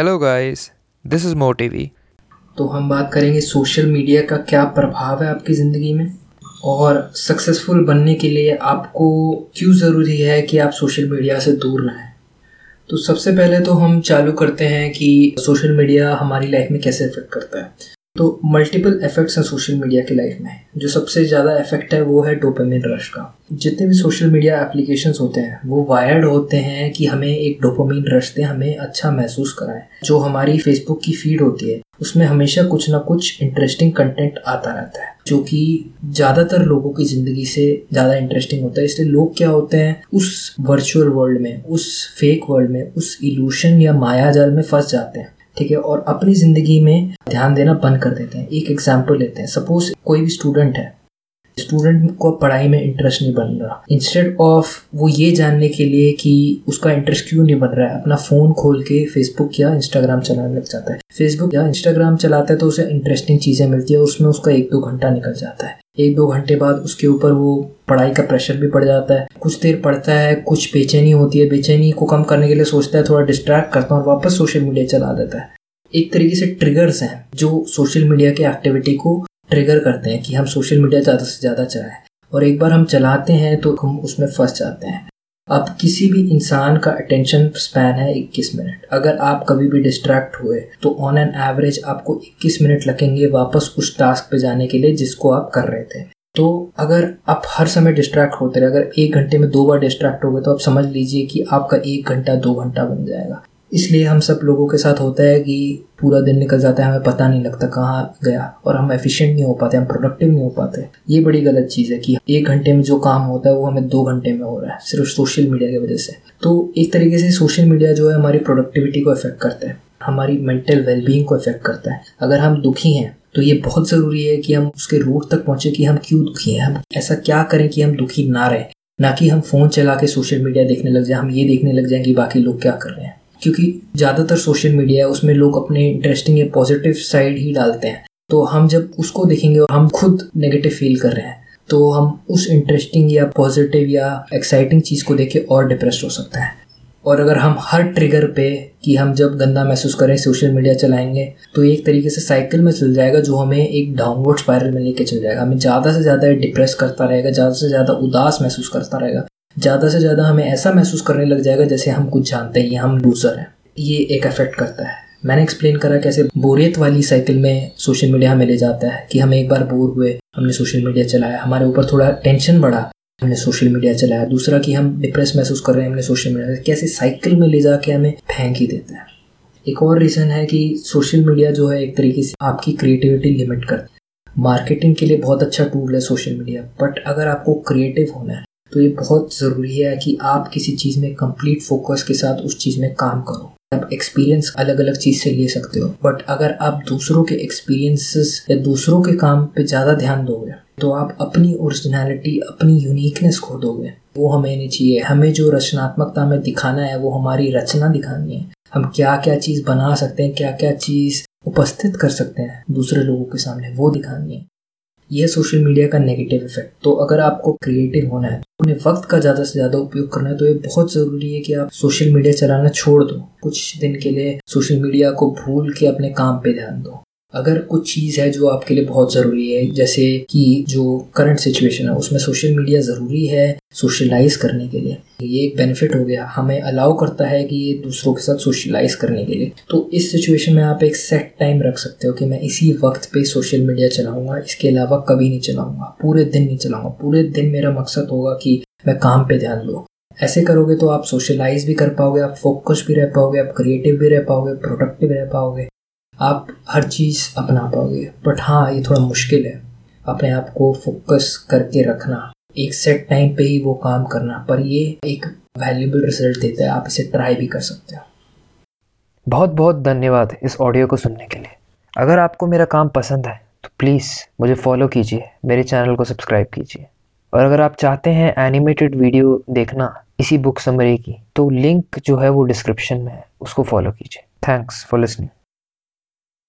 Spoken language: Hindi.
हेलो गाइस दिस इज़ मोटिवी तो हम बात करेंगे सोशल मीडिया का क्या प्रभाव है आपकी ज़िंदगी में? और सक्सेसफुल बनने के लिए आपको क्यों ज़रूरी है कि आप सोशल मीडिया से दूर रहें? तो सबसे पहले तो हम चालू करते हैं कि सोशल मीडिया हमारी लाइफ में कैसे इफ़ेक्ट करता है। तो मल्टीपल इफेक्ट्स हैं सोशल मीडिया की लाइफ में। जो सबसे ज़्यादा इफ़ेक्ट है वो है डोपामिन रश का। जितने भी सोशल मीडिया एप्लीकेशंस होते हैं, वो वायर्ड होते हैं कि हमें एक डोपामिन रश दें हमें अच्छा महसूस कराएँ। जो हमारी फेसबुक की फ़ीड होती है, उसमें हमेशा कुछ ना कुछ इंटरेस्टिंग कंटेंट आता रहता है, जो कि ज़्यादातर लोगों की ज़िंदगी से ज़्यादा इंटरेस्टिंग होता है। इसलिए लोग क्या होते हैं, उस वर्चुअल वर्ल्ड में, उस फेक वर्ल्ड में, उस इल्यूशन या माया जाल में फंस जाते हैं। ठीक है? और अपनी ज़िंदगी में ध्यान देना बंद कर देते हैं। एक एग्ज़ाम्पल लेते हैं। सपोज़ कोई भी स्टूडेंट है। स्टूडेंट को पढ़ाई में इंटरेस्ट नहीं बन रहा। इंस्टेड ऑफ़ वो ये जानने के लिए कि उसका इंटरेस्ट क्यों नहीं बन रहा है? अपना फ़ोन खोल के फेसबुक या इंस्टाग्राम चलाने लग जाता है। फेसबुक या इंस्टाग्राम चलाता है तो उसे इंटरेस्टिंग चीज़ें मिलती है उसमें उसका एक दो घंटा निकल जाता है। एक दो घंटे बाद उसके ऊपर वो पढ़ाई का प्रेशर भी पड़ जाता है। कुछ देर पढ़ता है, कुछ बेचैनी होती है। बेचैनी को कम करने के लिए सोचता है, थोड़ा डिस्ट्रैक्ट करता हूँ और वापस सोशल मीडिया चला देता है। एक तरीके से ट्रिगर्स हैं जो सोशल मीडिया के एक्टिविटी को ट्रिगर करते हैं कि हम सोशल मीडिया ज़्यादा से ज़्यादा चलाएँ। और एक बार हम चलाते हैं तो हम उसमें फंस जाते हैं। अब किसी भी इंसान का अटेंशन स्पैन है 21 मिनट अगर आप कभी भी डिस्ट्रैक्ट हुए तो ऑन एन एवरेज आपको 21 मिनट लगेंगे वापस उस टास्क पे जाने के लिए जिसको आप कर रहे थे। तो अगर आप हर समय डिस्ट्रैक्ट होते रहे, अगर एक घंटे में दो बार डिस्ट्रैक्ट हो गए तो आप समझ लीजिए कि आपका एक घंटा दो घंटा बन जाएगा। इसलिए हम सब लोगों के साथ होता है कि पूरा दिन निकल जाता है, हमें पता नहीं लगता कहाँ गया और हम एफिशिएंट नहीं हो पाते, हम प्रोडक्टिव नहीं हो पाते। ये बड़ी गलत चीज़ है कि एक घंटे में जो काम होता है वो हमें दो घंटे में हो रहा है, सिर्फ़ सोशल मीडिया की वजह से। तो एक तरीके से सोशल मीडिया जो है हमारी प्रोडक्टिविटी को इफ़ेक्ट करता है, हमारी मेंटल वेलबींग को इफ़ेक्ट करता है। अगर हम दुखी हैं तो ये बहुत ज़रूरी है कि हम उसके रूट तक पहुँचे कि हम क्यों दुखी हैं, हम ऐसा क्या करें कि हम दुखी ना रहें, ना कि हम फ़ोन चला के सोशल मीडिया देखने लग जाए, हम ये देखने लग जाए कि बाकी लोग क्या कर रहे हैं। क्योंकि ज़्यादातर सोशल मीडिया है, उसमें लोग अपने इंटरेस्टिंग या पॉजिटिव साइड ही डालते हैं। तो हम जब उसको देखेंगे और हम खुद नेगेटिव फील कर रहे हैं तो हम उस इंटरेस्टिंग या पॉजिटिव या एक्साइटिंग चीज़ को देख के और डिप्रेस हो सकता है। और अगर हम हर ट्रिगर पे कि हम जब गंदा महसूस करें सोशल मीडिया चलाएँगे तो एक तरीके से साइकिल में चल जाएगा जो हमें एक डाउनवर्ड स्पायरल में लेके चल जाएगा। हमें ज़्यादा से ज़्यादा डिप्रेस करता रहेगा, ज़्यादा से ज़्यादा उदास महसूस करता रहेगा। ज़्यादा से ज़्यादा हमें ऐसा महसूस करने लग जाएगा जैसे हम कुछ जानते हैं हम लूज़र हैं। ये एक अफेक्ट करता है। मैंने एक्सप्लेन करा कैसे बोरियत वाली साइकिल में सोशल मीडिया हमें ले जाता है कि हम एक बार बोर हुए, हमने सोशल मीडिया चलाया, हमारे ऊपर थोड़ा टेंशन बढ़ा, हमने सोशल मीडिया चलाया। दूसरा कि हम डिप्रेस महसूस कर रहे हैं, हमने सोशल मीडिया कैसे साइकिल में ले जाके हमें फेंक ही देता है। एक और रीज़न है कि सोशल मीडिया जो है एक तरीके से आपकी क्रिएटिविटी लिमिट करती है। मार्केटिंग के लिए बहुत अच्छा टूल है सोशल मीडिया बट अगर आपको क्रिएटिव होना है तो ये बहुत ज़रूरी है कि आप किसी चीज़ में कंप्लीट फोकस के साथ उस चीज़ में काम करो। आप एक्सपीरियंस अलग अलग चीज़ से ले सकते हो। बट अगर आप दूसरों के एक्सपीरियंसेस या दूसरों के काम पे ज़्यादा ध्यान दोगे तो आप अपनी ओरिजिनलिटी अपनी यूनिकनेस खो दोगे। वो हमें नहीं चाहिए। हमें जो रचनात्मकता में दिखाना है, वो हमारी रचना दिखानी है। हम क्या क्या चीज़ बना सकते हैं क्या क्या चीज़ उपस्थित कर सकते हैं दूसरे लोगों के सामने, वो दिखानी है। यह सोशल मीडिया का नेगेटिव इफ़ेक्ट तो अगर आपको क्रिएटिव होना है अपने वक्त का ज़्यादा से ज़्यादा उपयोग करना है तो ये बहुत ज़रूरी है कि आप सोशल मीडिया चलाना छोड़ दो। कुछ दिन के लिए सोशल मीडिया को भूल के अपने काम पे ध्यान दो। अगर कुछ चीज़ है जो आपके लिए बहुत ज़रूरी है, जैसे कि जो करंट सिचुएशन है, उसमें सोशल मीडिया ज़रूरी है सोशलाइज करने के लिए। ये एक बेनिफिट हो गया। हमें अलाउ करता है कि ये दूसरों के साथ सोशलाइज करने के लिए। तो इस सिचुएशन में आप एक सेट टाइम रख सकते हो कि मैं इसी वक्त पे सोशल मीडिया चलाऊँगा। इसके अलावा कभी नहीं चलाऊँगा। पूरे दिन नहीं चलाऊँगा। पूरे दिन मेरा मकसद होगा कि मैं काम पे ध्यान दूँ। ऐसे करोगे तो आप सोशलाइज भी कर पाओगे, आप फोकस भी रह पाओगे, आप क्रिएटिव भी रह पाओगे प्रोडक्टिव रह पाओगे। आप हर चीज़ अपना पाओगे। बट हाँ ये थोड़ा मुश्किल है। अपने आप को फोकस करके रखना। एक सेट टाइम पे ही वो काम करना। पर ये एक वैल्यूबल रिज़ल्ट देता है। आप इसे ट्राई भी कर सकते हो। बहुत बहुत धन्यवाद इस ऑडियो को सुनने के लिए। अगर आपको मेरा काम पसंद है तो प्लीज़ मुझे फॉलो कीजिए। मेरे चैनल को सब्सक्राइब कीजिए। और अगर आप चाहते हैं एनिमेटेड वीडियो देखना इसी बुक समरी की तो लिंक जो है वो डिस्क्रिप्शन में है। उसको फॉलो कीजिए। Thanks for listening